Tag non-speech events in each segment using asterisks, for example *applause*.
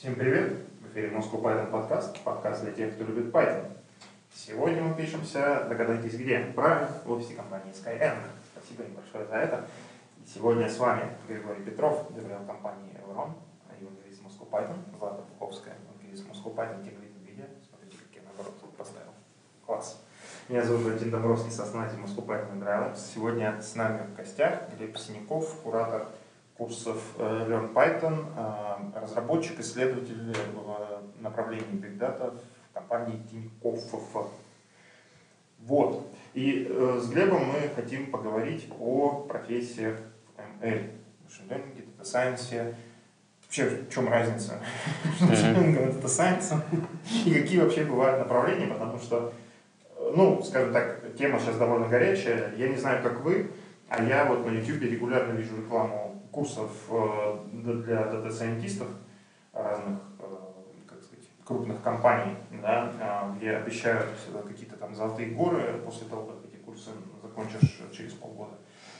Всем привет! В эфире Moscow Python подкаст, подкаст для тех, кто любит Python. Сегодня мы пишемся, догадайтесь где, правильно, в офисе компании Skyeng. Спасибо им большое за это. И сегодня с вами Григорий Петров, директор компании Elron, евангелист Moscow Python, Злата Пуховская, евангелист Moscow Python, тем видео. Смотрите, как я наоборот поставил. Класс. Меня зовут Валентин Домбровский, сооснователь Moscow Python и Dry Сегодня с нами в гостях Глеб Синяков, куратор курсов э, Learn Python, э, разработчик, исследователь в направлении Big Data в компании Тинькофф. Вот. И э, с Глебом мы хотим поговорить о профессиях ML, Machine Learning, Data Science, вообще в чем разница? Между Learning и Data Science, и какие вообще бывают направления, потому что, ну, скажем так, тема сейчас довольно горячая, я не знаю, как вы, а я вот на YouTube регулярно вижу рекламу курсов э, для дата-сайентистов разных э, как сказать, крупных компаний, да, а, где обещают какие-то там золотые горы после того, как эти курсы закончишь через полгода.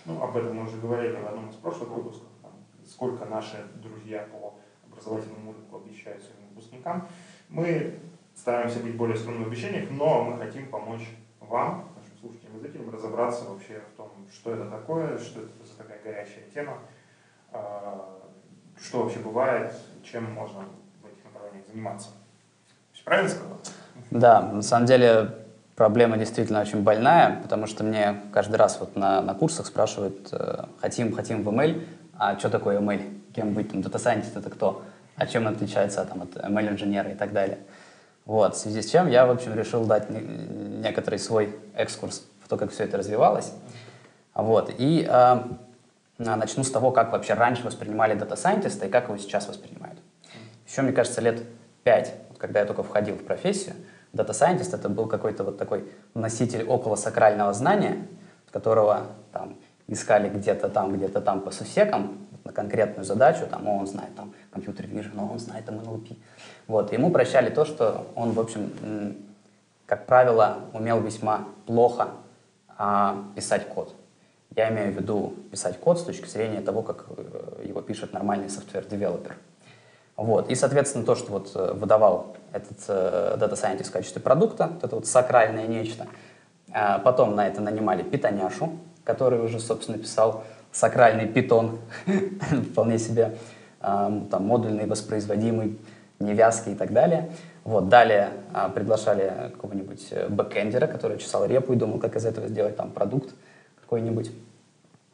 Ну, об этом мы уже говорили в одном из прошлых выпусков, там, сколько наши друзья по образовательному рынку обещают своим выпускникам. Мы стараемся быть более скромными в обещаниях, но мы хотим помочь вам, нашим слушателям и зрителям, разобраться вообще в том, что это такое, что это за такая горячая тема, что вообще бывает, чем можно в этих направлениях заниматься. Правильно сказал? Да, на самом деле проблема действительно очень больная, потому что мне каждый раз вот на, на курсах спрашивают, э, хотим, хотим в ML, а что такое ML? Кем быть? Там, Data Scientist это кто? А чем он отличается там, от ML-инженера и так далее? Вот, в связи с чем я, в общем, решил дать некоторый свой экскурс в то, как все это развивалось. Вот, и э, Начну с того, как вообще раньше воспринимали дата-сайентиста и как его сейчас воспринимают. Еще, мне кажется, лет пять, когда я только входил в профессию, дата-сайентист это был какой-то вот такой носитель около сакрального знания, которого там искали где-то там, где-то там по сусекам на конкретную задачу, там, он знает там computer vision, но он знает там NLP. Вот, ему прощали то, что он, в общем, как правило, умел весьма плохо а, писать код. Я имею в виду писать код с точки зрения того, как э, его пишет нормальный software developer. Вот. И, соответственно, то, что вот э, выдавал этот э, Data Scientist в качестве продукта, вот это вот сакральное нечто. А потом на это нанимали питоняшу, который уже, собственно, писал сакральный питон, *laughs* вполне себе там, модульный, воспроизводимый, невязкий и так далее. Вот, далее а, приглашали какого-нибудь бэкэндера, который чесал репу и думал, как из этого сделать там продукт какой-нибудь.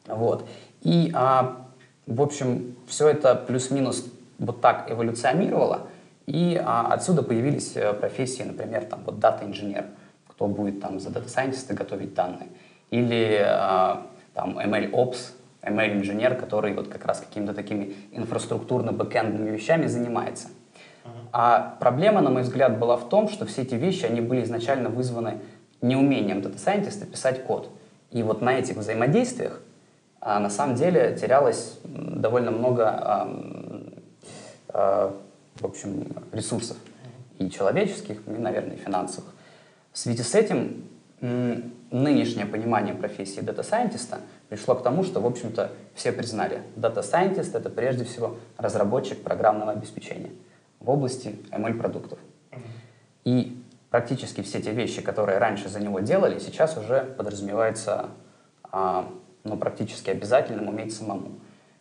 Вот. И, а, в общем, все это плюс-минус вот так эволюционировало, и а, отсюда появились э, профессии, например, там вот дата-инженер, кто будет там за дата-сайентиста готовить данные, или а, там ML-Ops, ML-инженер, который вот как раз какими-то такими инфраструктурно-бэкэндными вещами занимается. А проблема, на мой взгляд, была в том, что все эти вещи, они были изначально вызваны неумением дата-сайентиста писать код. И вот на этих взаимодействиях а, на самом деле терялось довольно много, а, а, в общем, ресурсов и человеческих, и, наверное, и финансовых. В связи с этим нынешнее понимание профессии дата-сайентиста пришло к тому, что, в общем-то, все признали, дата-сайентист — это прежде всего разработчик программного обеспечения в области ML-продуктов. И практически все те вещи, которые раньше за него делали, сейчас уже подразумевается а, ну, практически обязательным уметь самому.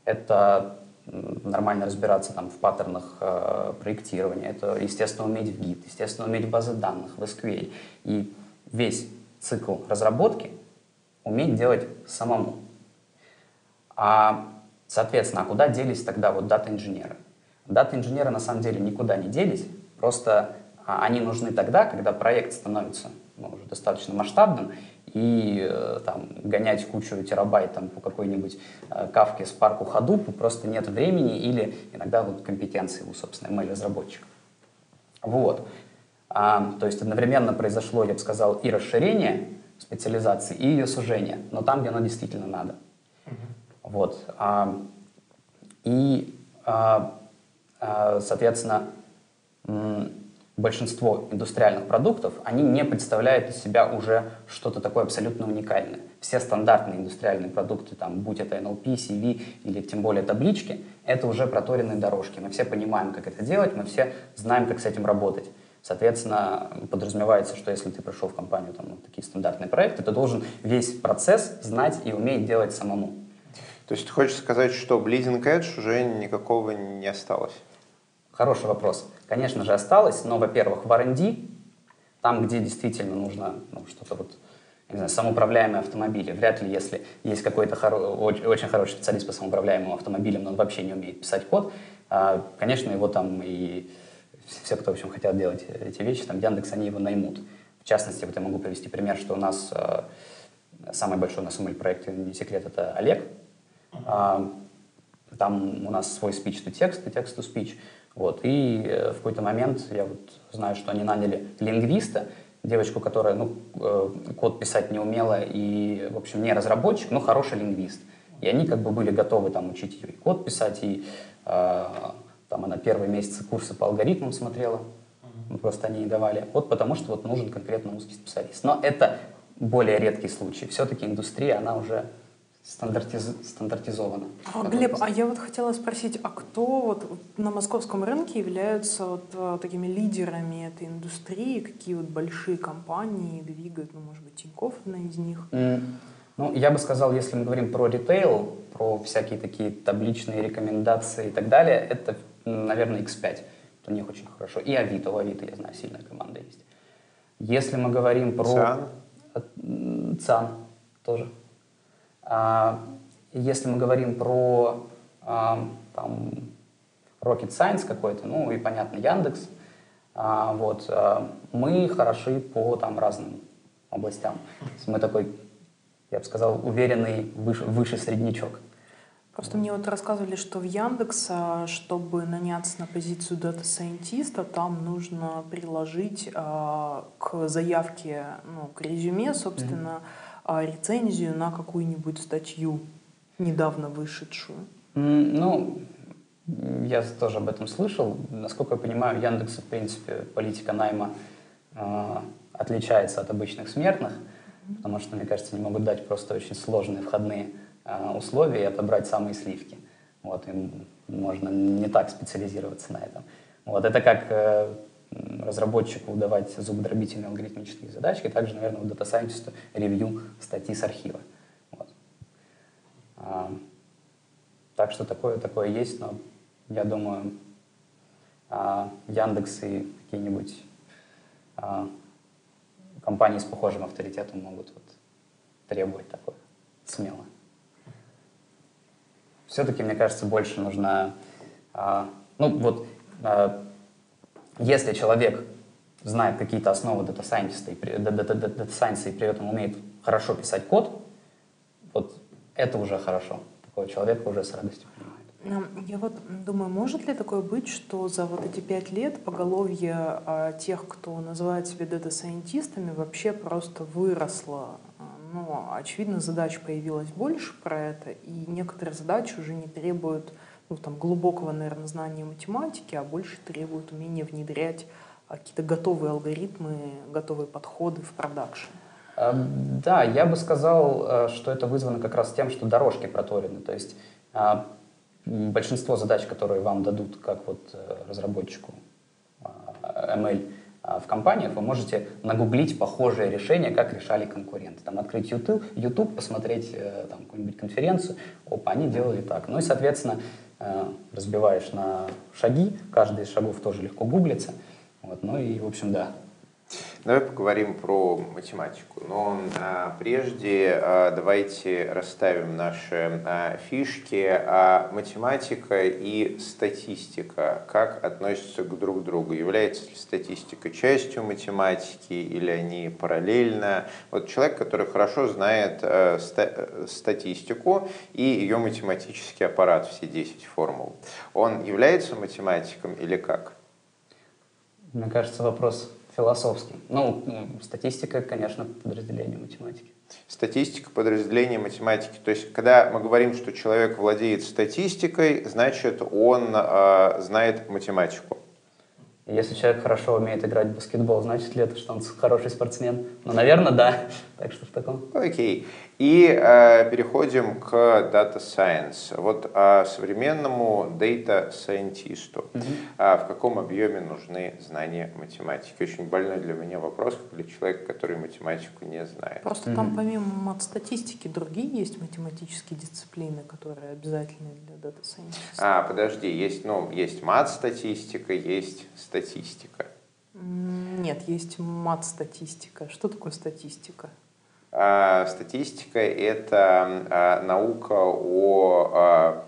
Это нормально разбираться там, в паттернах э, проектирования, это, естественно, уметь в Git, естественно, уметь базы данных, в SQL. И весь цикл разработки уметь делать самому. А, соответственно, а куда делись тогда вот дата-инженеры? Дата-инженеры на самом деле никуда не делись, просто они нужны тогда, когда проект становится ну, уже достаточно масштабным, и э, там, гонять кучу терабайт там, по какой-нибудь э, кавке с парку Hadoop просто нет времени или иногда вот, компетенции у, собственно, ML-разработчиков. Вот. А, то есть одновременно произошло, я бы сказал, и расширение специализации, и ее сужение, но там, где оно действительно надо. Mm-hmm. Вот. А, и, а, а, соответственно, большинство индустриальных продуктов, они не представляют из себя уже что-то такое абсолютно уникальное. Все стандартные индустриальные продукты, там, будь это NLP, CV или тем более таблички, это уже проторенные дорожки. Мы все понимаем, как это делать, мы все знаем, как с этим работать. Соответственно, подразумевается, что если ты пришел в компанию, там, ну, такие стандартные проекты, ты должен весь процесс знать и уметь делать самому. То есть ты хочешь сказать, что Bleeding Edge уже никакого не осталось? Хороший вопрос. Конечно же, осталось, но, во-первых, в R&D, там, где действительно нужно ну, что-то вот, не знаю, самоуправляемые автомобили. Вряд ли, если есть какой-то хоро- очень хороший специалист по самоуправляемым автомобилям, но он вообще не умеет писать код, а, конечно, его там и все, кто, в общем, хотят делать эти вещи, там, Яндекс, они его наймут. В частности, вот я могу привести пример, что у нас э, самый большой у нас умель проект, не секрет, это Олег. Uh-huh. Там у нас свой speech-to-text и text-to-speech. Вот. И э, в какой-то момент я вот знаю, что они наняли лингвиста, девочку, которая ну, э, код писать не умела и, в общем, не разработчик, но хороший лингвист. И они как бы были готовы там учить ее и код писать, и э, там она первые месяцы курсы по алгоритмам смотрела, мы просто они не давали. Вот потому что вот нужен конкретно узкий специалист. Но это более редкий случай. Все-таки индустрия, она уже стандартиз... стандартизовано. А, Глеб, а я вот хотела спросить, а кто вот на московском рынке являются вот а, такими лидерами этой индустрии? Какие вот большие компании двигают, ну, может быть, Тинькофф одна из них? Mm. Ну, я бы сказал, если мы говорим про ритейл, про всякие такие табличные рекомендации и так далее, это, наверное, X5. У них очень хорошо. И Авито, у Авито, я знаю, сильная команда есть. Если мы говорим про... ЦАН? ЦАН тоже. А, если мы говорим про а, там, Rocket Science какой-то, ну и, понятно, Яндекс, а, вот, мы хороши по там разным областям. Мы такой, я бы сказал, уверенный выше, выше среднячок. Просто мне вот рассказывали, что в Яндекс, чтобы наняться на позицию дата-сайентиста, там нужно приложить э, к заявке, ну, к резюме, собственно, mm-hmm а, рецензию на какую-нибудь статью, недавно вышедшую? Ну, я тоже об этом слышал. Насколько я понимаю, Яндекс, в принципе, политика найма э, отличается от обычных смертных, потому что, мне кажется, они могут дать просто очень сложные входные э, условия и отобрать самые сливки. Вот, им можно не так специализироваться на этом. Вот, это как э, разработчику давать зубодробительные алгоритмические задачки, также, наверное, в дата-сайентисту ревью статьи с архива. Вот. А, так что такое, такое есть, но я думаю, а, Яндекс и какие-нибудь а, компании с похожим авторитетом могут вот, требовать такое смело. Все-таки, мне кажется, больше нужна... А, ну, вот а, если человек знает какие-то основы дата-сайентиста и, дата и при этом умеет хорошо писать код, вот это уже хорошо. Такого человека уже с радостью понимает. Ну, я вот думаю, может ли такое быть, что за вот эти пять лет поголовье а, тех, кто называет себя дата-сайентистами, вообще просто выросло? Ну, очевидно, задач появилось больше про это, и некоторые задачи уже не требуют ну, там, глубокого, наверное, знания математики, а больше требует умения внедрять а, какие-то готовые алгоритмы, готовые подходы в продакшн. Эм, да, я бы сказал, э, что это вызвано как раз тем, что дорожки проторены. То есть а, большинство задач, которые вам дадут как вот э, разработчику а, ML в компаниях, вы можете нагуглить похожие решения, как решали конкуренты. Там открыть YouTube, YouTube посмотреть э, там, какую-нибудь конференцию, опа, они делали так. Ну и, соответственно, разбиваешь на шаги, каждый из шагов тоже легко гуглится. Вот, ну и, в общем, да, Давай поговорим про математику. Но а, прежде а, давайте расставим наши а, фишки. А математика и статистика как относятся к друг другу? Является ли статистика частью математики или они параллельно? Вот человек, который хорошо знает ста статистику и ее математический аппарат, все 10 формул, он является математиком или как? Мне кажется, вопрос философский. Ну, статистика, конечно, подразделение математики. Статистика подразделение математики. То есть, когда мы говорим, что человек владеет статистикой, значит, он э, знает математику. Если человек хорошо умеет играть в баскетбол, значит ли это, что он хороший спортсмен? Ну, наверное, да. Так что в таком. Окей. И э, переходим к Data Science. Вот э, современному Data Scientist. Мгм. А в каком объеме нужны знания математики? Очень больной для меня вопрос, как для человека, который математику не знает. Просто там помимо мат-статистики другие есть математические дисциплины, которые обязательны для дата сайентиста. А, подожди, есть, ну, есть мат-статистика, есть статистика. Нет, есть мат-статистика. Что такое статистика? А, статистика – это а, наука о, а,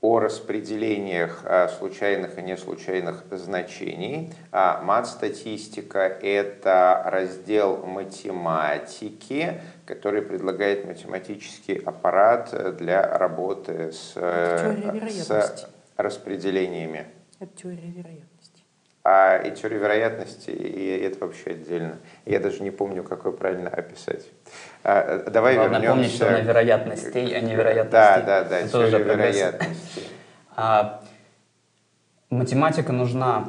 о распределениях случайных и неслучайных значений. А мат-статистика – это раздел математики, который предлагает математический аппарат для работы с, Теория с распределениями. Это теория вероятности. А и теория вероятности, и это вообще отдельно. Я даже не помню, как ее правильно описать. А, давай Главное вернемся. помнить, что она вероятностей, а не вероятностей. Да, да, да, Это теория вероятности. А, математика нужна,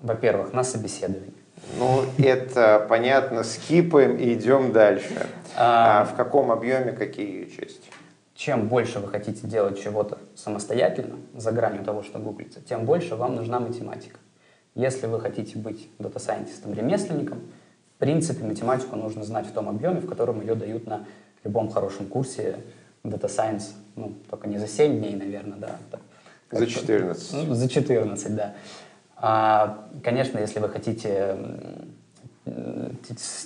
во-первых, на собеседовании. Ну, это понятно, скипаем и идем дальше. А, А в каком объеме какие ее части? чем больше вы хотите делать чего-то самостоятельно, за гранью того, что гуглится, тем больше вам нужна математика. Если вы хотите быть дата-сайентистом, ремесленником, в принципе, математику нужно знать в том объеме, в котором ее дают на любом хорошем курсе Data Science, ну, только не за 7 дней, наверное, да. так. За 14. Ну, за 14, да. А, конечно, если вы хотите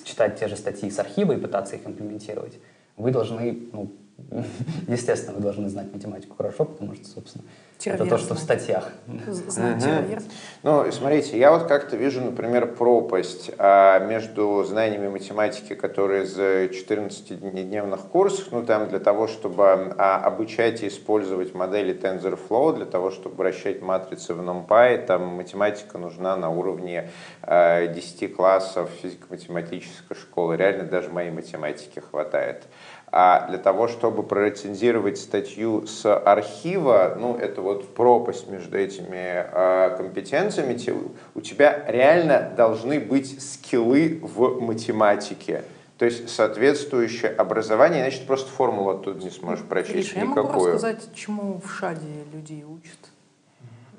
читать те же статьи с архива и пытаться их имплементировать, вы должны, ну, *laughs* естественно, вы должны знать математику хорошо, потому что, собственно, это то, что в знать. статьях. З- Знать Мгм. тервер. Ну, смотрите, я вот как-то вижу, например, пропасть а, между знаниями математики, которые за 14-дневных курсах, ну, там для того, чтобы а, обучать и использовать модели TensorFlow, для того, чтобы вращать матрицы в NumPy, там математика нужна на уровне а, 10 классов физико-математической школы. Реально даже моей математики хватает. А для того, чтобы прорецензировать статью с архива, ну, это вот пропасть между этими э, компетенциями, те- у тебя реально должны быть скиллы в математике. То есть соответствующее образование, иначе ты просто формулу оттуда не сможешь прочесть Гриша, я могу никакую. рассказать, чему в ШАДе людей учат.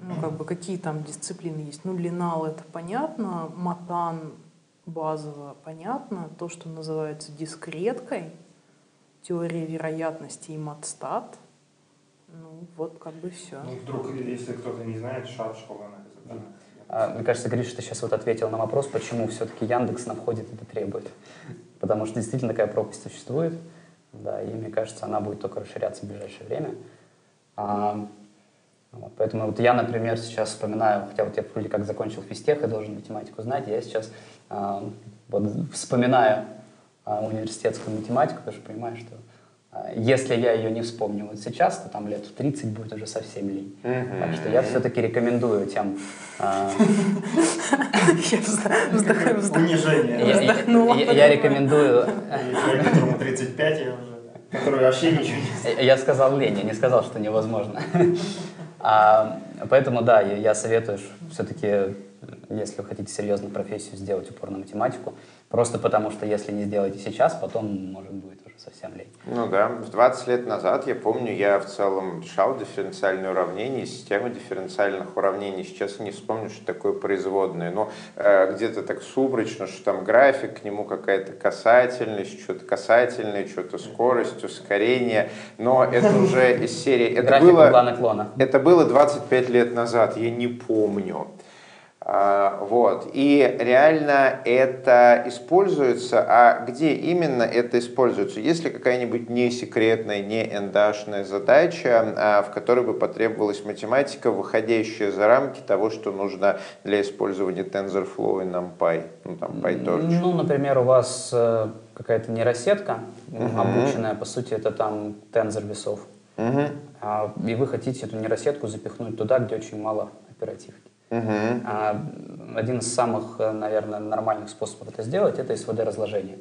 Ну, как бы, какие там дисциплины есть. Ну, линал это понятно, матан базово понятно, то, что называется дискреткой, теория вероятности и матстат. Ну, вот как бы все. Ну, вдруг, если кто-то не знает, шат школа анализа. А, Мне кажется, Гриша, ты сейчас вот ответил на вопрос, почему все-таки Яндекс на входе это требует. Потому что действительно такая пропасть существует, да, и мне кажется, она будет только расширяться в ближайшее время. А, вот, поэтому вот я, например, сейчас вспоминаю, хотя вот я вроде как закончил физтех и должен математику знать, я сейчас а, вот вспоминаю университетскую математику, потому что понимаю, что а, если я ее не вспомню вот сейчас, то там лет в 30 будет уже совсем лень. Мгм. Так что я все-таки рекомендую тем... а. *laughs* Унижение. я- рекомендую... Человек, которому 35, я уже, который вообще ничего не Я сказал лень, я не сказал, что невозможно. А, Поэтому, да, я я советую все-таки, если вы хотите серьезную профессию, сделать упор на математику. Просто потому, что если не сделаете сейчас, потом, может, будет уже совсем лень. Ну да, в 20 лет назад, я помню, я в целом решал дифференциальные уравнения, систему дифференциальных уравнений. Сейчас не вспомню, что такое производные. Но э, где-то так субрачно, что там график, к нему какая-то касательность, что-то касательное, что-то скорость, ускорение. Но это уже из серии... Это График было... угла наклона. Это было 25 лет назад, я не помню. А, Вот. И реально это используется. А где именно это используется? Есть ли какая-нибудь не секретная, не эндашная задача, а, в которой бы потребовалась математика, выходящая за рамки того, что нужно для использования TensorFlow и NumPy? Ну, там, PyTorch. Ну, например, у вас э, какая-то нейросетка обученная, по сути, это там тензор весов. А, И вы хотите эту нейросетку запихнуть туда, где очень мало оперативки. А, Один из самых, э, наверное, нормальных способов это сделать, это СВД-разложение.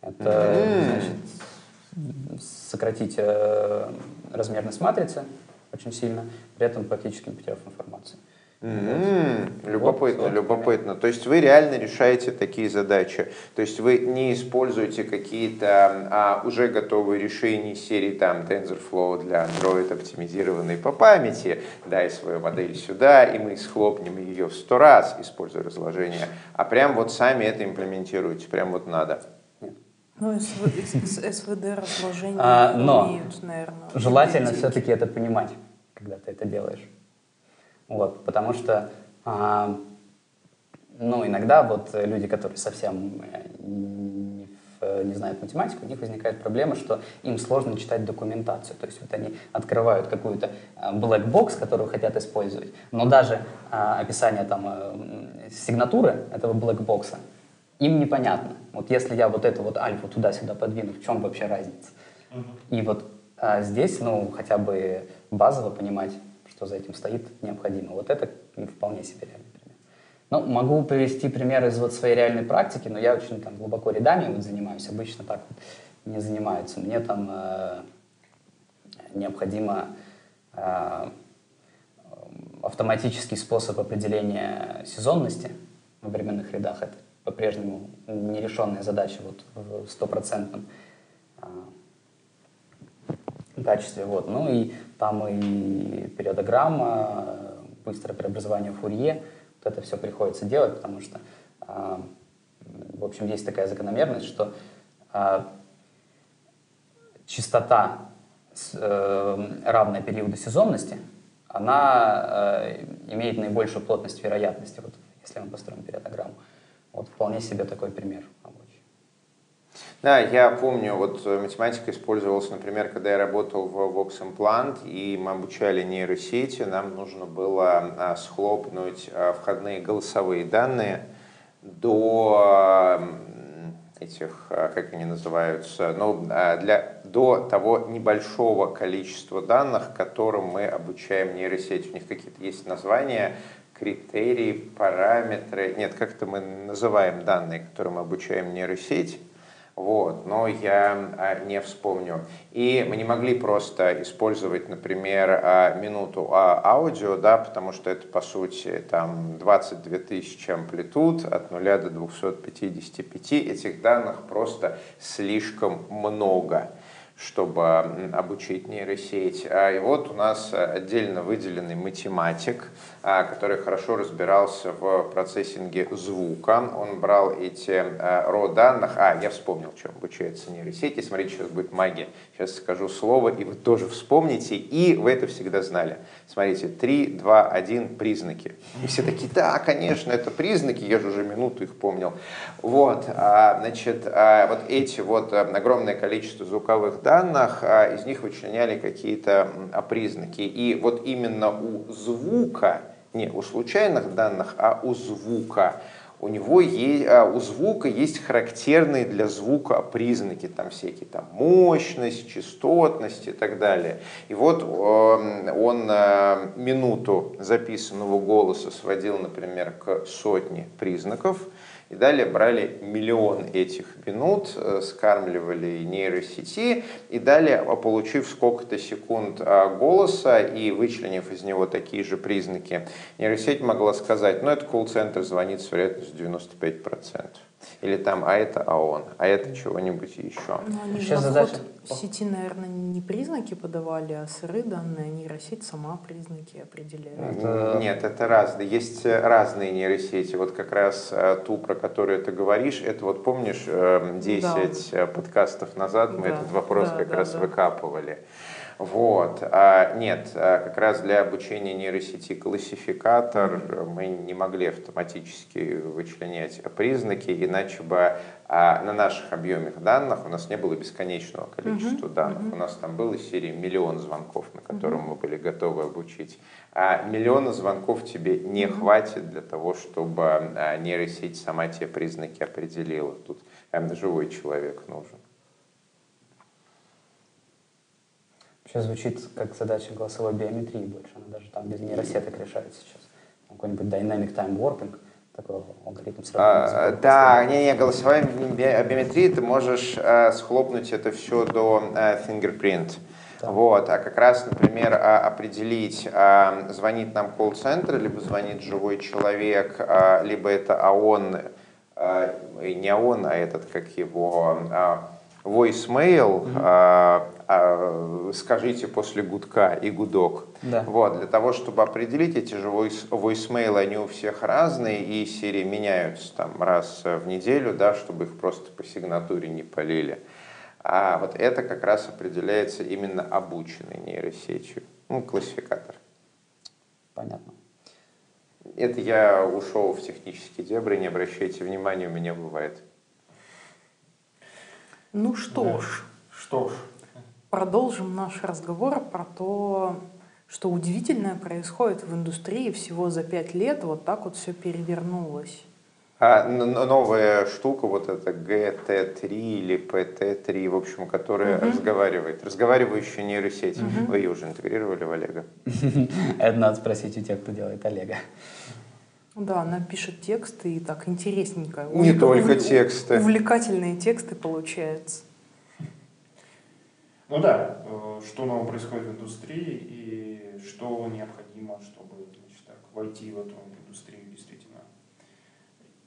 Это значит, сократить э, размерность матрицы очень сильно, при этом практически не потеряв информацию. Mm-hmm. Любопытно, вот, любопытно. То есть вы реально решаете такие задачи. То есть вы не используете какие-то а, уже готовые решения серии там TensorFlow для Android оптимизированные по памяти, дай свою модель сюда, и мы схлопнем ее в сто раз, используя разложение, а прям вот сами это имплементируете, прям вот надо. Ну, СВД разложения а, но наверное. Желательно все-таки это понимать, когда ты это делаешь. Вот, потому что, а, ну, иногда вот люди, которые совсем э, не, не знают математику, у них возникает проблема, что им сложно читать документацию. То есть вот они открывают какую-то э, black box, которую хотят использовать, но даже а, описание там э, сигнатуры этого black box им непонятно. Вот если я вот эту вот альфу туда-сюда подвину, в чем вообще разница? Uh-huh. И вот а, здесь, ну, хотя бы базово понимать, что за этим стоит, необходимо. Вот это вполне себе реальный пример. Ну, могу привести пример из вот своей реальной практики, но я очень там глубоко рядами вот занимаюсь, обычно так вот не занимаются. Мне там э, необходимо э, автоматический способ определения сезонности в временных рядах. Это по-прежнему нерешенная задача вот в стопроцентном а, качестве. Вот. Ну и там и периодограмма, быстрое преобразование Фурье, вот это все приходится делать, потому что, а, в общем, есть такая закономерность, что а, частота э, равная периоду сезонности, она э, имеет наибольшую плотность вероятности, вот, если мы построим периодограмму. Вот вполне себе такой пример рабочий. Да, я помню, вот э, математика использовалась, например, когда я работал в Vox Implant, и мы обучали нейросети, нам нужно было а, схлопнуть а, входные голосовые данные до этих, а, как они называются, ну, для, до того небольшого количества данных, которым мы обучаем нейросеть. У них какие-то есть названия, критерии, параметры. Нет, как-то мы называем данные, которые мы обучаем нейросеть. Вот, но я а, не вспомню. И мы не могли просто использовать, например, а, минуту а, аудио, да, потому что это, по сути, там 22 тысячи амплитуд от 0 до 255. Этих данных просто слишком много чтобы обучить нейросеть. И вот у нас отдельно выделенный математик, а, который хорошо разбирался в процессинге звука. Он брал эти а, ро данных. А, я вспомнил, чем обучается нейросети. Смотрите, сейчас будет магия. Сейчас скажу слово, и вы тоже вспомните. И вы это всегда знали. Смотрите, 3, 2, 1, признаки. И все такие, да, конечно, это признаки, я же уже минуту их помнил. Вот, а, значит, вот эти вот огромное количество звуковых данных, из них вычленяли какие-то признаки. И вот именно у звука не у случайных данных, а у звука. У него есть, а, у звука есть характерные для звука признаки, там всякие там мощность, частотность и так далее. И вот эм, он э, минуту записанного голоса сводил, например, к сотне признаков, и далее брали миллион этих минут, э, скармливали нейросети, и далее, а, получив сколько-то секунд а, голоса и вычленив из него такие же признаки, нейросеть могла сказать, ну это колл-центр звонит с вероятностью 95%. Или там, а это АОН, а это чего-нибудь еще. Ну, они Сейчас задача... сети, наверное, не признаки подавали, а сырые данные, нейросеть сама признаки определяет. Это... Нет, это разные. Есть разные нейросети. Вот как раз э, ту, про которую ты говоришь, это вот помнишь, 10 эм, да. Э, подкастов назад мы да. этот вопрос да, как да, раз да. выкапывали. Вот. А, нет, а как раз для обучения нейросети классификатор мы не могли автоматически вычленять признаки, иначе бы а, на наших объемах данных у нас не было бесконечного количества uh-huh. данных. Uh-huh. У нас там было серии миллион звонков, на котором uh-huh. мы были готовы обучить. А миллиона звонков тебе не uh-huh. хватит для того, чтобы а, нейросеть сама те признаки определила. Тут живой человек нужен. Вообще звучит как задача голосовой биометрии больше. Она даже там без нейросеток решается сейчас. Какой-нибудь dynamic time warping, такой алгоритм а, Да, не-не, голосовая биометрия, ты можешь а, схлопнуть это все до а, fingerprint. Да. Вот, а как раз, например, а, определить, а, звонит нам колл-центр, либо звонит живой человек, а, либо это ООН, а, не ООН, а этот, как его, voicemail, а, а, скажите после гудка и гудок. Да. Вот, для того, чтобы определить эти же voice, voicemail, они у всех разные, и серии меняются там раз в неделю, да, чтобы их просто по сигнатуре не полили. А вот это как раз определяется именно обученной нейросетью, ну, классификатор. Понятно. Это я ушел в технические дебри, не обращайте внимания, у меня бывает. Ну что Да. ж, Что ж, продолжим наш разговор про то, что удивительное происходит в индустрии всего за пять лет. Вот так вот все перевернулось. А новая штука, вот эта GT3 или PT3, в общем, которая разговаривает. Разговаривающая нейросеть. Вы ее уже интегрировали в Олега? *laughs* Это надо спросить у тех, кто делает Олега. Да, она пишет тексты и так интересненько. Не Увлек- только тексты. Увлекательные тексты получаются. ну да, э, что нового происходит в индустрии и что необходимо, чтобы значит, так, войти в эту индустрию действительно.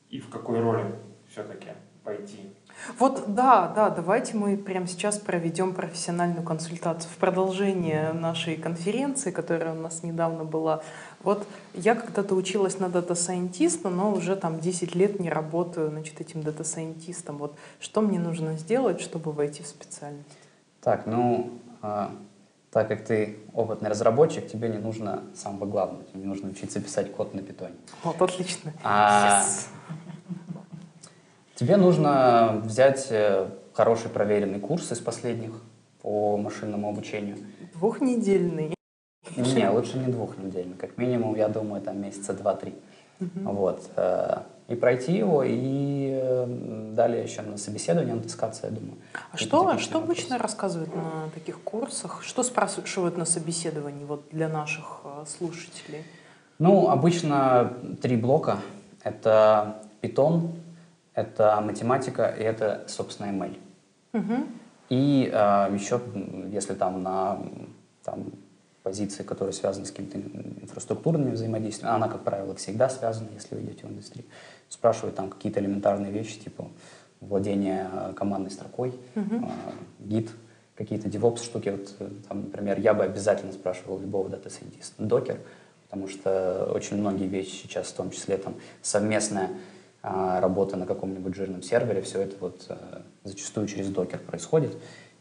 И в какой роли все-таки пойти. Вот, да, да, давайте мы прямо сейчас проведем профессиональную консультацию в продолжение нашей конференции, которая у нас недавно была. Вот я когда-то училась на дата-сайентиста, но уже там 10 лет не работаю, значит, этим дата-сайентистом. Вот что мне нужно сделать, чтобы войти в специальность? Так, ну, а, так как ты опытный разработчик, тебе не нужно самого главного, тебе не нужно учиться писать код на питоне. Вот, отлично. А, Yes. Тебе нужно взять э, хороший проверенный курс из последних по машинному обучению. Двухнедельный. Не, лучше не двухнедельный, как минимум, я думаю, там месяца два-три. Вот. э, И пройти его, и э, далее еще на собеседование натаскаться, я думаю. А что, что обычно рассказывают на таких курсах? Что спрашивают на собеседовании вот для наших слушателей? Ну, обычно три блока. Это Python, это математика и это, собственно, ML. Мгм. И э, еще, м, если там на там, позиции, которые связаны с какими-то инфраструктурными взаимодействиями, а она, как правило, всегда связана, если вы идете в индустрию, спрашивают там какие-то элементарные вещи, типа владение командной строкой, э, Git, какие-то DevOps штуки. Вот, э, там, например, я бы обязательно спрашивал любого дата-сайентиста Docker, потому что очень многие вещи сейчас, в том числе там совместная а, работа на каком-нибудь жирном сервере, все это вот э, зачастую через докер происходит.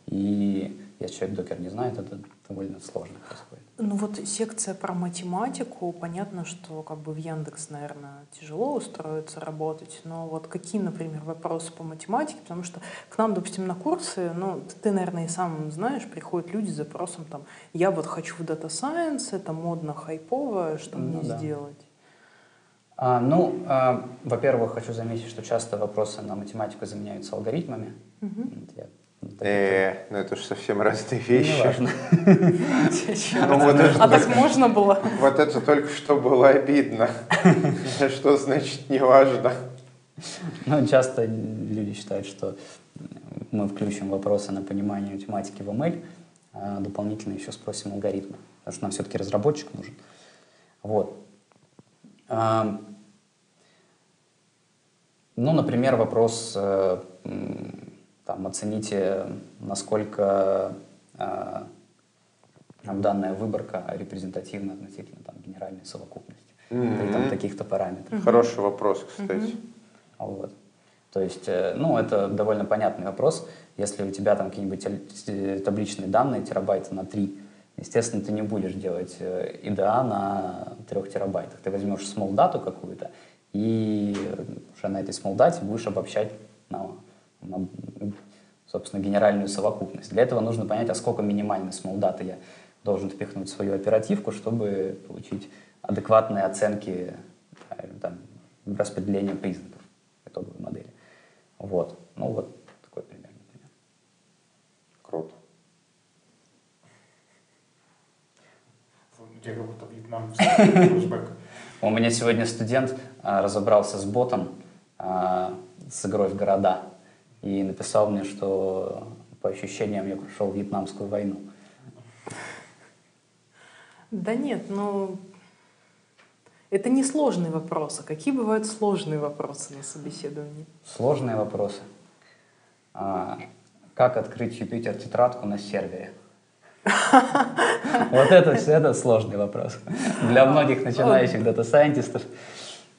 И если человек докер не знает, это довольно сложно происходит. Ну вот секция про математику, понятно, что как бы в Яндекс, наверное, тяжело устроиться работать, но вот какие, например, вопросы по математике, потому что к нам, допустим, на курсы, ну, ты, наверное, и сам знаешь, приходят люди с запросом там, я вот хочу в Data Science, это модно, хайпово, что Ну мне да. сделать? А, ну, а, во-первых, хочу заметить, что часто вопросы на математику заменяются алгоритмами. Я- ну, Э, ну это же совсем разные вещи. Ну это, А так можно было? вот это только что было обидно. Что значит неважно? Ну, часто люди считают, что мы включим вопросы на понимание математики в ML, а дополнительно еще спросим алгоритмы, потому что нам все-таки разработчик нужен. Вот. Ну, например, вопрос, э, там, оцените, насколько э, там, данная выборка репрезентативна относительно там, генеральной совокупности при там, Мгм. таких-то параметрах. Хороший вопрос, кстати. Вот. То есть, э, ну, это довольно понятный вопрос. Если у тебя там какие-нибудь табличные данные, терабайта на 3, естественно, ты не будешь делать э, IDA на 3 терабайтах. Ты возьмешь small дату какую-то и э, уже на этой small дате будешь обобщать на, на, собственно, генеральную совокупность. Для этого нужно понять, а сколько минимальной small даты я должен впихнуть в свою оперативку, чтобы получить адекватные оценки э, там, распределения признаков итоговой модели. Вот. Ну вот такой пример, например. Круто. Будто Вьетнам флешбэк. *laughs* У меня сегодня студент а, разобрался с ботом а, с игрой в города и написал мне, что по ощущениям я прошел Вьетнамскую войну. Да нет, ну это не сложные вопросы. Какие бывают сложные вопросы на собеседовании? Сложные вопросы. А, как открыть Jupyter тетрадку на сервере? Вот это, это сложный вопрос. Для многих начинающих дата-сайентистов,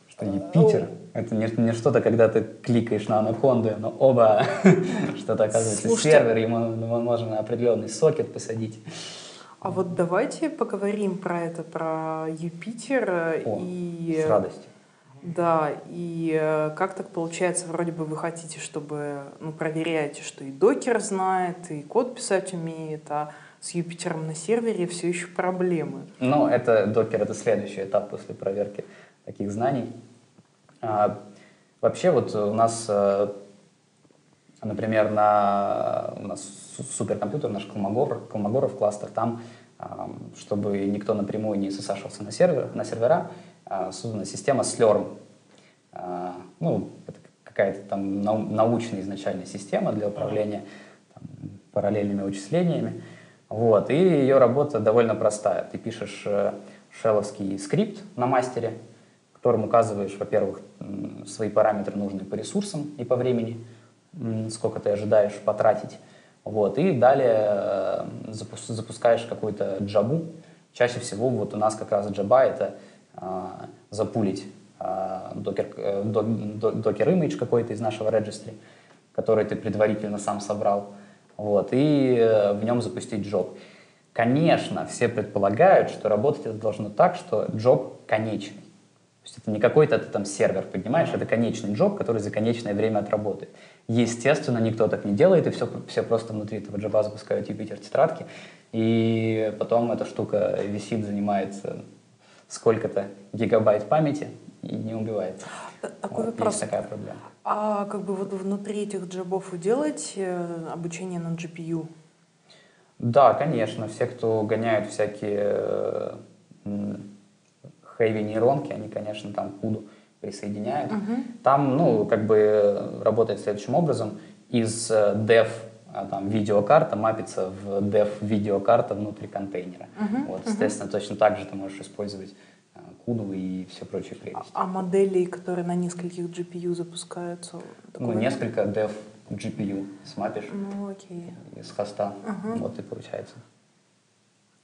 что Jupyter — это не, не что-то, когда ты кликаешь на анаконду, но опа, *laughs* что-то оказывается Слушайте. сервер, ему можно определенный сокет посадить. А вот давайте поговорим про это, про Юпитер О, и... С радостью. Да, и э, как так получается, вроде бы вы хотите, чтобы, ну, проверяете, что и докер знает, и код писать умеет, а с Юпитером на сервере все еще проблемы. Ну, это докер, это следующий этап после проверки таких знаний. А, вообще, вот у нас, э, например, на у нас су- суперкомпьютер, наш Колмогоров, Колмогоров кластер, там, а, чтобы никто напрямую не сосашивался на, сервер, на сервера, а, создана система Slurm. А, ну, это какая-то там нау- научная изначальная система для управления там, параллельными вычислениями. Вот. И ее работа довольно простая. Ты пишешь э, шелловский скрипт на мастере, которым указываешь, во-первых, свои параметры нужные по ресурсам и по времени, сколько ты ожидаешь потратить. Вот. И далее э, запус- запускаешь какую-то джабу. Чаще всего вот у нас как раз джаба — это а, запулить а, докер, э, до- до- докер image какой-то из нашего registry, который ты предварительно сам собрал, вот, и э, в нем запустить джоб. Конечно, все предполагают, что работать это должно так, что джоб конечный. То есть это не какой-то ты там сервер поднимаешь, это конечный джоб, который за конечное время отработает. Естественно, никто так не делает, и все, все просто внутри этого джоба запускают Юпитер тетрадки, и потом эта штука висит, занимает э, сколько-то гигабайт памяти и не убивается. Т- Такой Вот, вопрос. Есть такая проблема. А как бы вот внутри этих джобов вы делаете э, обучение на GPU? Да, конечно, все, кто гоняют всякие э, хэви нейронки, они, конечно, там куду присоединяют. Там, ну, как бы э, работает следующим образом. Из э, dev а, там, видеокарта мапится в dev видеокарта внутри контейнера. Вот, естественно, точно так же ты можешь использовать куду и все прочие прелести. А моделей, которые на нескольких GPU запускаются? Ну, нет? несколько dev GPU смапишь Ну, окей. из хоста, вот и получается.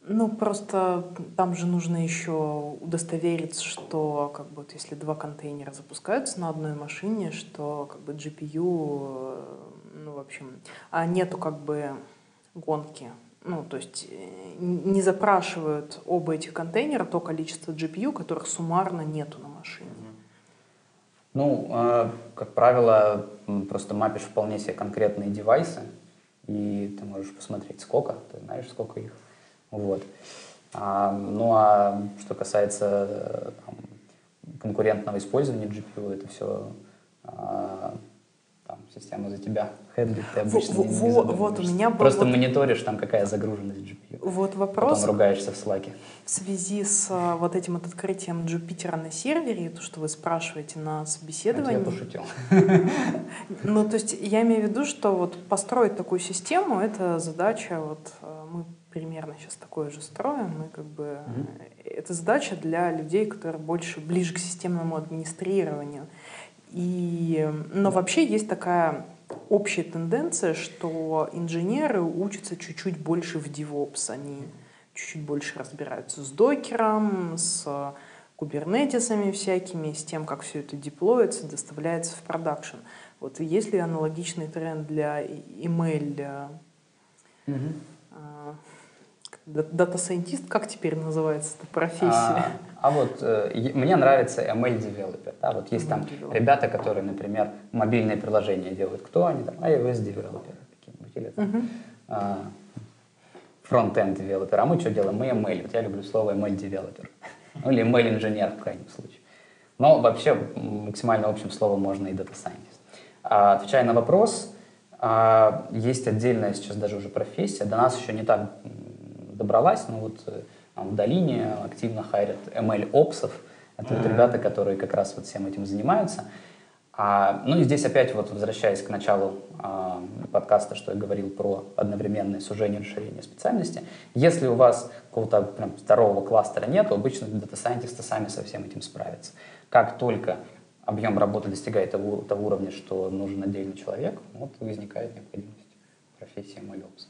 Ну, просто там же нужно еще удостовериться, что как бы, если два контейнера запускаются на одной машине, что как бы GPU, э, ну, в общем, а нету как бы гонки. Ну, то есть э, не запрашивают оба этих контейнера то количество GPU, которых суммарно нету на машине. Ну, э, как правило, просто мапишь вполне себе конкретные девайсы, и ты можешь посмотреть, сколько, ты знаешь, сколько их. Вот. А, ну, а что касается э, там, конкурентного использования GPU, это все там, система за тебя хендлит, ты обычно Во- не- не во- вот у меня был Просто вот- мониторишь, там, какая загруженность GPU. Вот вопрос Потом ругаешься в слаке. в связи с а, вот этим вот открытием Джупитера на сервере, то, что вы спрашиваете на Я собеседовании. пошутил. *laughs* Ну, то есть я имею в виду, что вот построить такую систему — это задача, вот э, мы примерно сейчас такое же строим, мы как бы... э, Это задача для людей, которые больше ближе к системному администрированию. И, э, но вообще есть такая общая тенденция, что инженеры учатся чуть-чуть больше в DevOps, они чуть-чуть больше разбираются с докером, с кубернетисами всякими, с тем, как все это деплоится, доставляется в продакшн. Вот есть ли аналогичный тренд для ML, э, а, да- дата-сайентист, как теперь называется эта профессия? А, а вот э, мне нравится ML developer. Да, вот есть там ML developer. ребята, которые, например, мобильные приложения делают. Кто они там? iOS developer ы какие-нибудь или там, а, front-end developer. А мы что делаем? Мы ML. Вот я люблю слово ML developer. Ну или ML инженер в крайнем случае. Но вообще максимально общим словом можно и data scientist. А, отвечая на вопрос, а, есть отдельная сейчас даже уже профессия, до нас еще не так добралась, но вот э, там в долине активно хайрят ML-опсов. Это вот ребята, которые как раз вот всем этим занимаются. А, ну и здесь опять вот возвращаясь к началу а, подкаста, что я говорил про одновременное сужение и расширение специальности, если у вас какого-то прям здорового кластера нет, то обычно дата-сайентисты сами со всем этим справятся. Как только объем работы достигает того, того уровня, что нужен отдельный человек, вот возникает необходимость профессии MLOps.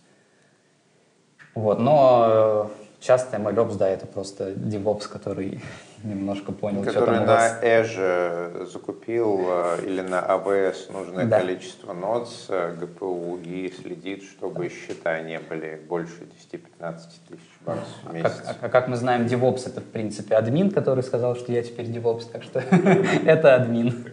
Вот, но часто MLOps, да, это просто DevOps, который *laughs* немножко понял, который что там у вас... на Azure закупил э, или на AWS нужное да. количество нод с GPU и следит, чтобы счета не были больше 10-15 тысяч баксов в а месяц. Как, а, как мы знаем, DevOps это в принципе админ, который сказал, что я теперь DevOps, так что *laughs* это админ.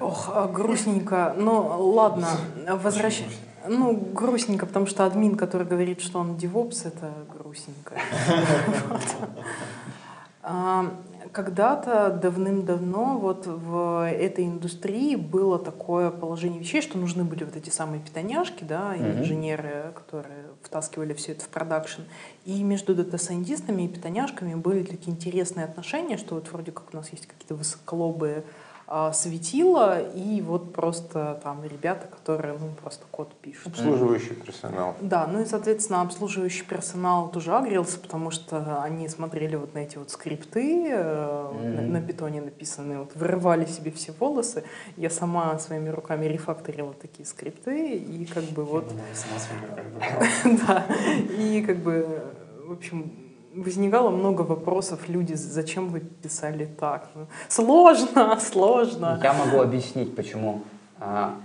Ох, а грустненько. Ну, ладно, возвращаясь. Ну, грустненько, потому что админ, который говорит, что он DevOps, это грустненько. *laughs* Когда-то давным-давно вот в этой индустрии было такое положение вещей, что нужны были вот эти самые питоняшки, да, инженеры, которые втаскивали все это в продакшн. И между дата-сайентистами и питоняшками были такие интересные отношения, что вот вроде как у нас есть какие-то высоколобые а, светило, и вот просто там ребята, которые ну, просто код пишут. Обслуживающий персонал. Да, ну и, соответственно, обслуживающий персонал тоже агрился, потому что они смотрели вот на эти вот скрипты mm-hmm. на, на питоне написанные, вот вырывали себе все волосы. Я сама своими руками рефакторила такие скрипты, и как бы вот... *laughs* Да, и как бы, в общем, возникало много вопросов, люди, зачем вы писали так? Ну, сложно, *laughs* сложно. Я могу объяснить, почему а,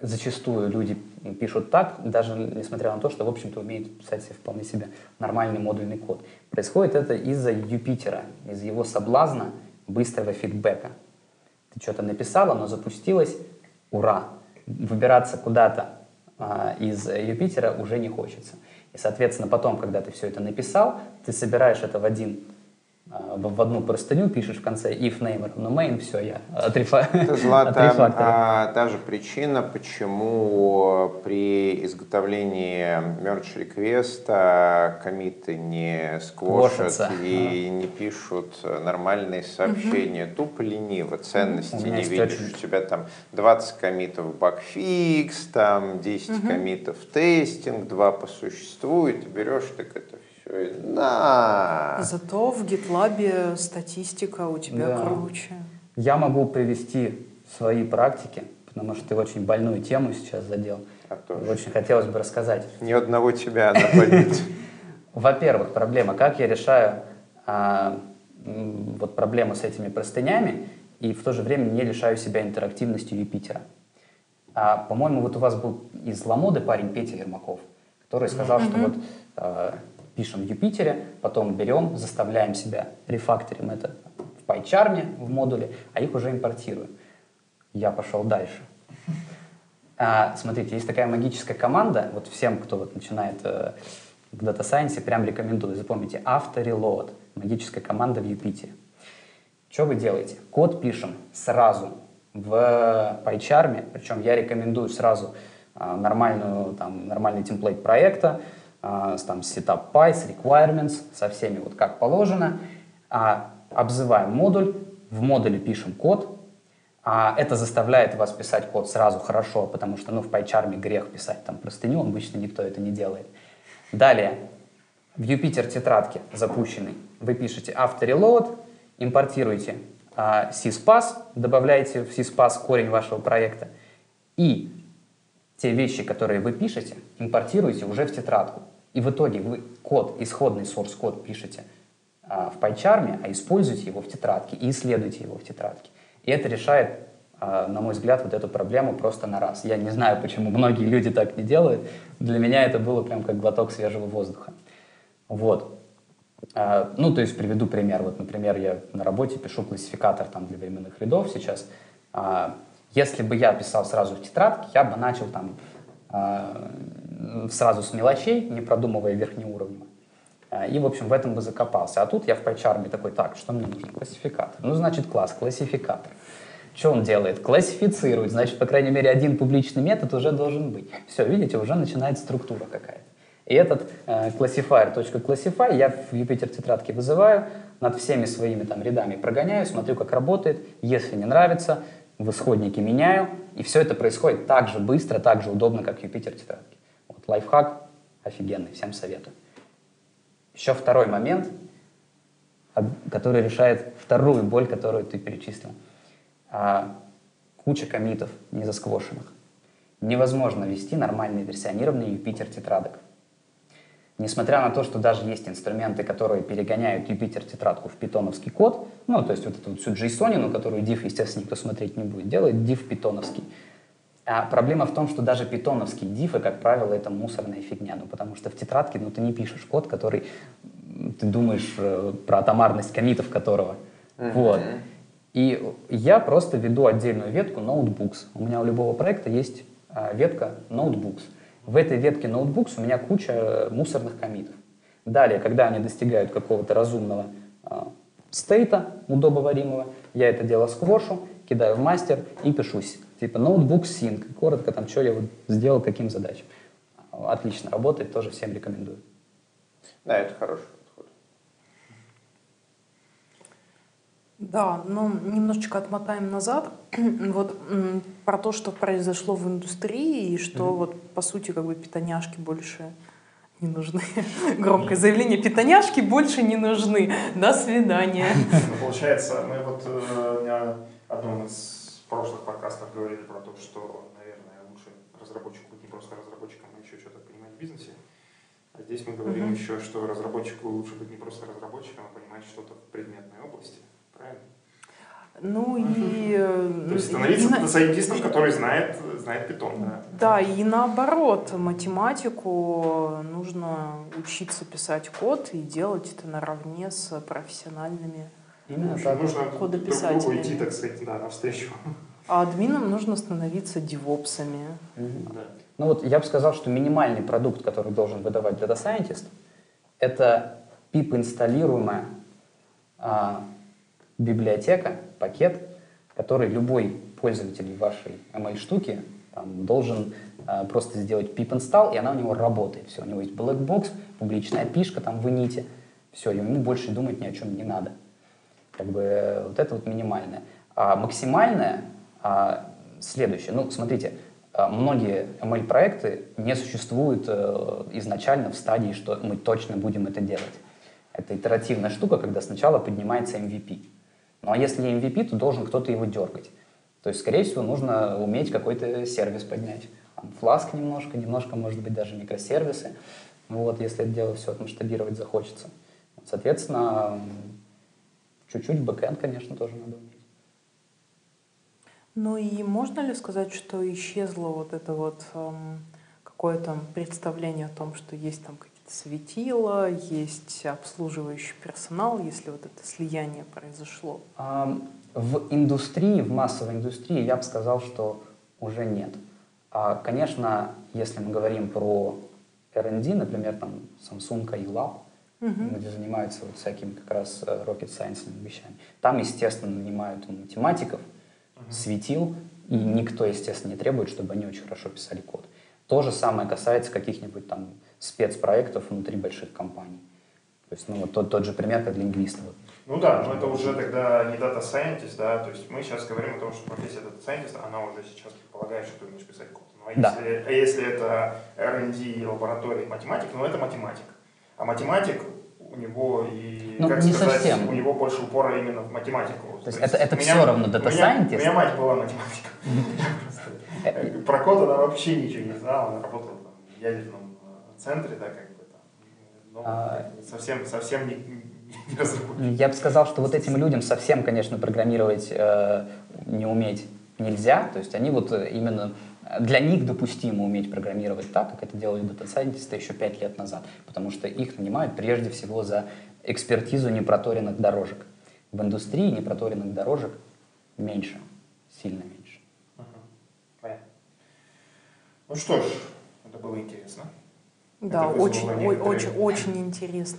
зачастую люди пишут так, даже несмотря на то, что, в общем-то, умеют писать себе вполне себе нормальный модульный код. Происходит это из-за Юпитера, из его соблазна быстрого фидбэка. Ты что-то написал, оно запустилось, ура! Выбираться куда-то а, из Юпитера уже не хочется. И, соответственно, потом, когда ты все это написал, ты собираешь это в один в одну простыню пишешь в конце if name равно main, все, я отрефа... *laughs* Это, Злата, а, та же причина, почему при изготовлении merge реквеста комиты не сквошат и а. не пишут нормальные сообщения. Угу. Тупо лениво, ценности не видишь. Очень... У тебя там 20 комитов багфикс, там 10 угу. комитов тестинг, 2 по существу, и ты берешь так это на. Зато в GitLab статистика у тебя да. круче. Я могу привести свои практики, потому что ты очень больную тему сейчас задел. А очень хотелось бы рассказать. Ни одного тебя она болит. *laughs* Во-первых, проблема, как я решаю а, вот проблему с этими простынями и в то же время не лишаю себя интерактивностью Юпитера. А, по-моему, вот у вас был из Ламоды парень Петя Ермаков, который сказал, mm-hmm. что вот а, пишем в Юпитере, потом берем, заставляем себя, рефакторим это в PyCharm в модуле, а их уже импортируем. Я пошел дальше. А, смотрите, есть такая магическая команда, вот всем, кто вот начинает э, в Data Science, прям рекомендую, запомните, Auto-Reload, магическая команда в Юпитере. Что вы делаете? Код пишем сразу в PyCharm, причем я рекомендую сразу э, нормальную, там, нормальный темплейт проекта, а, там setup py, с requirements, со всеми вот как положено. А, обзываем модуль, в модуле пишем код. А это заставляет вас писать код сразу хорошо, потому что ну, в PyCharm грех писать там простыню, обычно никто это не делает. Далее, в Юпитер тетрадке запущенный вы пишете автореload, импортируете а, syspass, добавляете в syspass корень вашего проекта и те вещи, которые вы пишете, импортируете уже в тетрадку. И в итоге вы код, исходный source код пишете а, в PyCharm, а используете его в тетрадке и исследуете его в тетрадке. И это решает, а, на мой взгляд, вот эту проблему просто на раз. Я не знаю, почему многие люди так не делают. Для меня это было прям как глоток свежего воздуха. Вот. А, ну, то есть приведу пример. Вот, например, я на работе пишу классификатор там, для временных рядов сейчас. А, если бы я писал сразу в тетрадке, я бы начал там а, сразу с мелочей, не продумывая верхнеуровнево. А, и, в общем, в этом бы закопался. А тут я в PyCharm такой, так, что мне нужно? Классификатор. Ну, значит, класс, классификатор. Что он делает? Классифицирует. Значит, по крайней мере, один публичный метод уже должен быть. Все, видите, уже начинает структура какая-то. И этот э, classifier.classify я в Юпитер тетрадке вызываю, над всеми своими там рядами прогоняю, смотрю, как работает. Если не нравится, в исходнике меняю, и все это происходит так же быстро, так же удобно, как Юпитер тетрадки. Вот лайфхак офигенный, всем советую. Еще второй момент, который решает вторую боль, которую ты перечислил. А, куча комитов незасквошенных. Невозможно вести нормальный версионированный Юпитер тетрадок. Несмотря на то, что даже есть инструменты, которые перегоняют Юпитер тетрадку в питоновский код, ну, то есть вот эту вот всю JSON, которую div, естественно, никто смотреть не будет, делает div питоновский. А проблема в том, что даже питоновский div, как правило, это мусорная фигня, ну, потому что в тетрадке, ну, ты не пишешь код, который ты думаешь э, про атомарность комитов которого. Mm-hmm. Вот. И я просто веду отдельную ветку notebooks. У меня у любого проекта есть э, ветка notebooks. В этой ветке Notebooks у меня куча мусорных комитов. Далее, когда они достигают какого-то разумного э, стейта, удобоваримого, я это дело сквошу, кидаю в мастер и пишусь. Типа Notebook Sync, коротко там, что я вот сделал, каким задачам. Отлично работает, тоже всем рекомендую. Да, это хороший Да, но немножечко отмотаем назад. *clears throat* вот про то, что произошло в индустрии, и что mm-hmm. вот по сути как бы питоняшки больше не нужны. *laughs* Громкое заявление, питоняшки больше не нужны. До свидания. Ну, получается, мы вот э, на одном из прошлых подкастов говорили про то, что, наверное, лучше разработчику быть не просто разработчиком, а еще что-то понимать в бизнесе. А здесь мы говорим еще, что разработчику лучше быть не просто разработчиком, а понимать что-то в предметной области. Правильно? Ну и... Э, То есть становиться и, сайентистом, и, который знает, знает питон, да? Да, и наоборот, математику нужно учиться писать код и делать это наравне с профессиональными Именно так. Нужно кодописателями. Друг идти, так сказать, да, навстречу. А админам нужно становиться девопсами. Да. Ну вот я бы сказал, что минимальный продукт, который должен выдавать Data Scientist, это пип-инсталируемая а, библиотека, пакет, который любой пользователь вашей ML-штуки там, должен э, просто сделать pip install, и она у него работает. Все, у него есть black box, публичная пишка там в ините. Все, ему больше думать ни о чем не надо. Как бы э, вот это вот минимальное. А максимальное а, следующее. Ну, смотрите, э, многие ML-проекты не существуют э, изначально в стадии, что мы точно будем это делать. Это итеративная штука, когда сначала поднимается MVP. Ну а если MVP, то должен кто-то его дергать. То есть, скорее всего, нужно уметь какой-то сервис поднять. Фласк немножко, немножко, может быть, даже микросервисы. Вот, если это дело все отмасштабировать захочется. Соответственно, чуть-чуть бэкэнд, конечно, тоже надо уметь. Ну и можно ли сказать, что исчезло вот это вот эм, какое-то представление о том, что есть там светило, есть обслуживающий персонал, если вот это слияние произошло? В индустрии, в массовой индустрии я бы сказал, что уже нет. А, конечно, если мы говорим про R&D, например, там Samsung и Lab, угу. где занимаются вот всякими как раз э, rocket science вещами, там, естественно, нанимают математиков, угу. светил, и никто, естественно, не требует, чтобы они очень хорошо писали код. То же самое касается каких-нибудь там спецпроектов внутри больших компаний. То есть, ну, вот тот, тот же пример, как лингвист. Вот. Ну да, но это уже тогда не дата scientist, да, то есть мы сейчас говорим о том, что профессия дата scientist, она уже сейчас предполагает, что ты умеешь писать код. Ну, а, да. если, а если это R&D, лаборатория, математик, ну это математик. А математик у него и, ну, как не сказать, совсем. у него больше упора именно в математику. То, То есть это, это меня, все равно дата scientist? У меня мать была математиком. Про код она вообще ничего не знала, она работала в ядерном центре, да, как бы там, ну, а... совсем, совсем не, не разработчик. Я бы сказал, что вот этим людям совсем, конечно, программировать э, не уметь нельзя, то есть они вот э, именно для них допустимо уметь программировать так, как это делали дата-сайентисты еще пять лет назад, потому что их нанимают прежде всего за экспертизу непроторенных дорожек. В индустрии непроторенных дорожек меньше, сильно меньше. Угу. Понятно. Ну что ж, это было интересно. Да, очень, очень, очень *clears throat* интересно.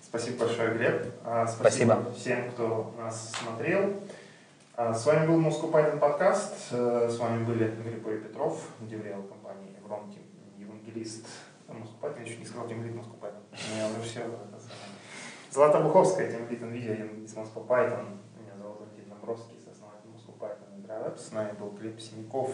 Спасибо большое, Глеб. А, спасибо, Спасибо всем, кто нас смотрел. А, с вами был Moscow Python подкаст. Э, с вами были Григорий Петров, деврел компании Еврон, евангелист Moscow Python. Я еще не сказал Тимлит Moscow Python. У меня уже все. Злата Буховская, Тимлит NVIDIA, из Moscow Python. Меня зовут Валентин Домбровский, основатель Moscow Python и Web. С нами был Глеб Синяков,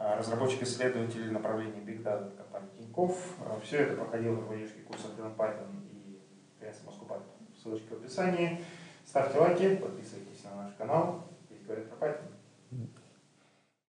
разработчик-исследователь направления Big Data компании Тинькофф. А, Все это проходило в поддержке курсов Learn Python и конференции Moscow Python. Ссылочка в описании. Ставьте лайки, подписывайтесь на наш канал. Здесь говорят про Python.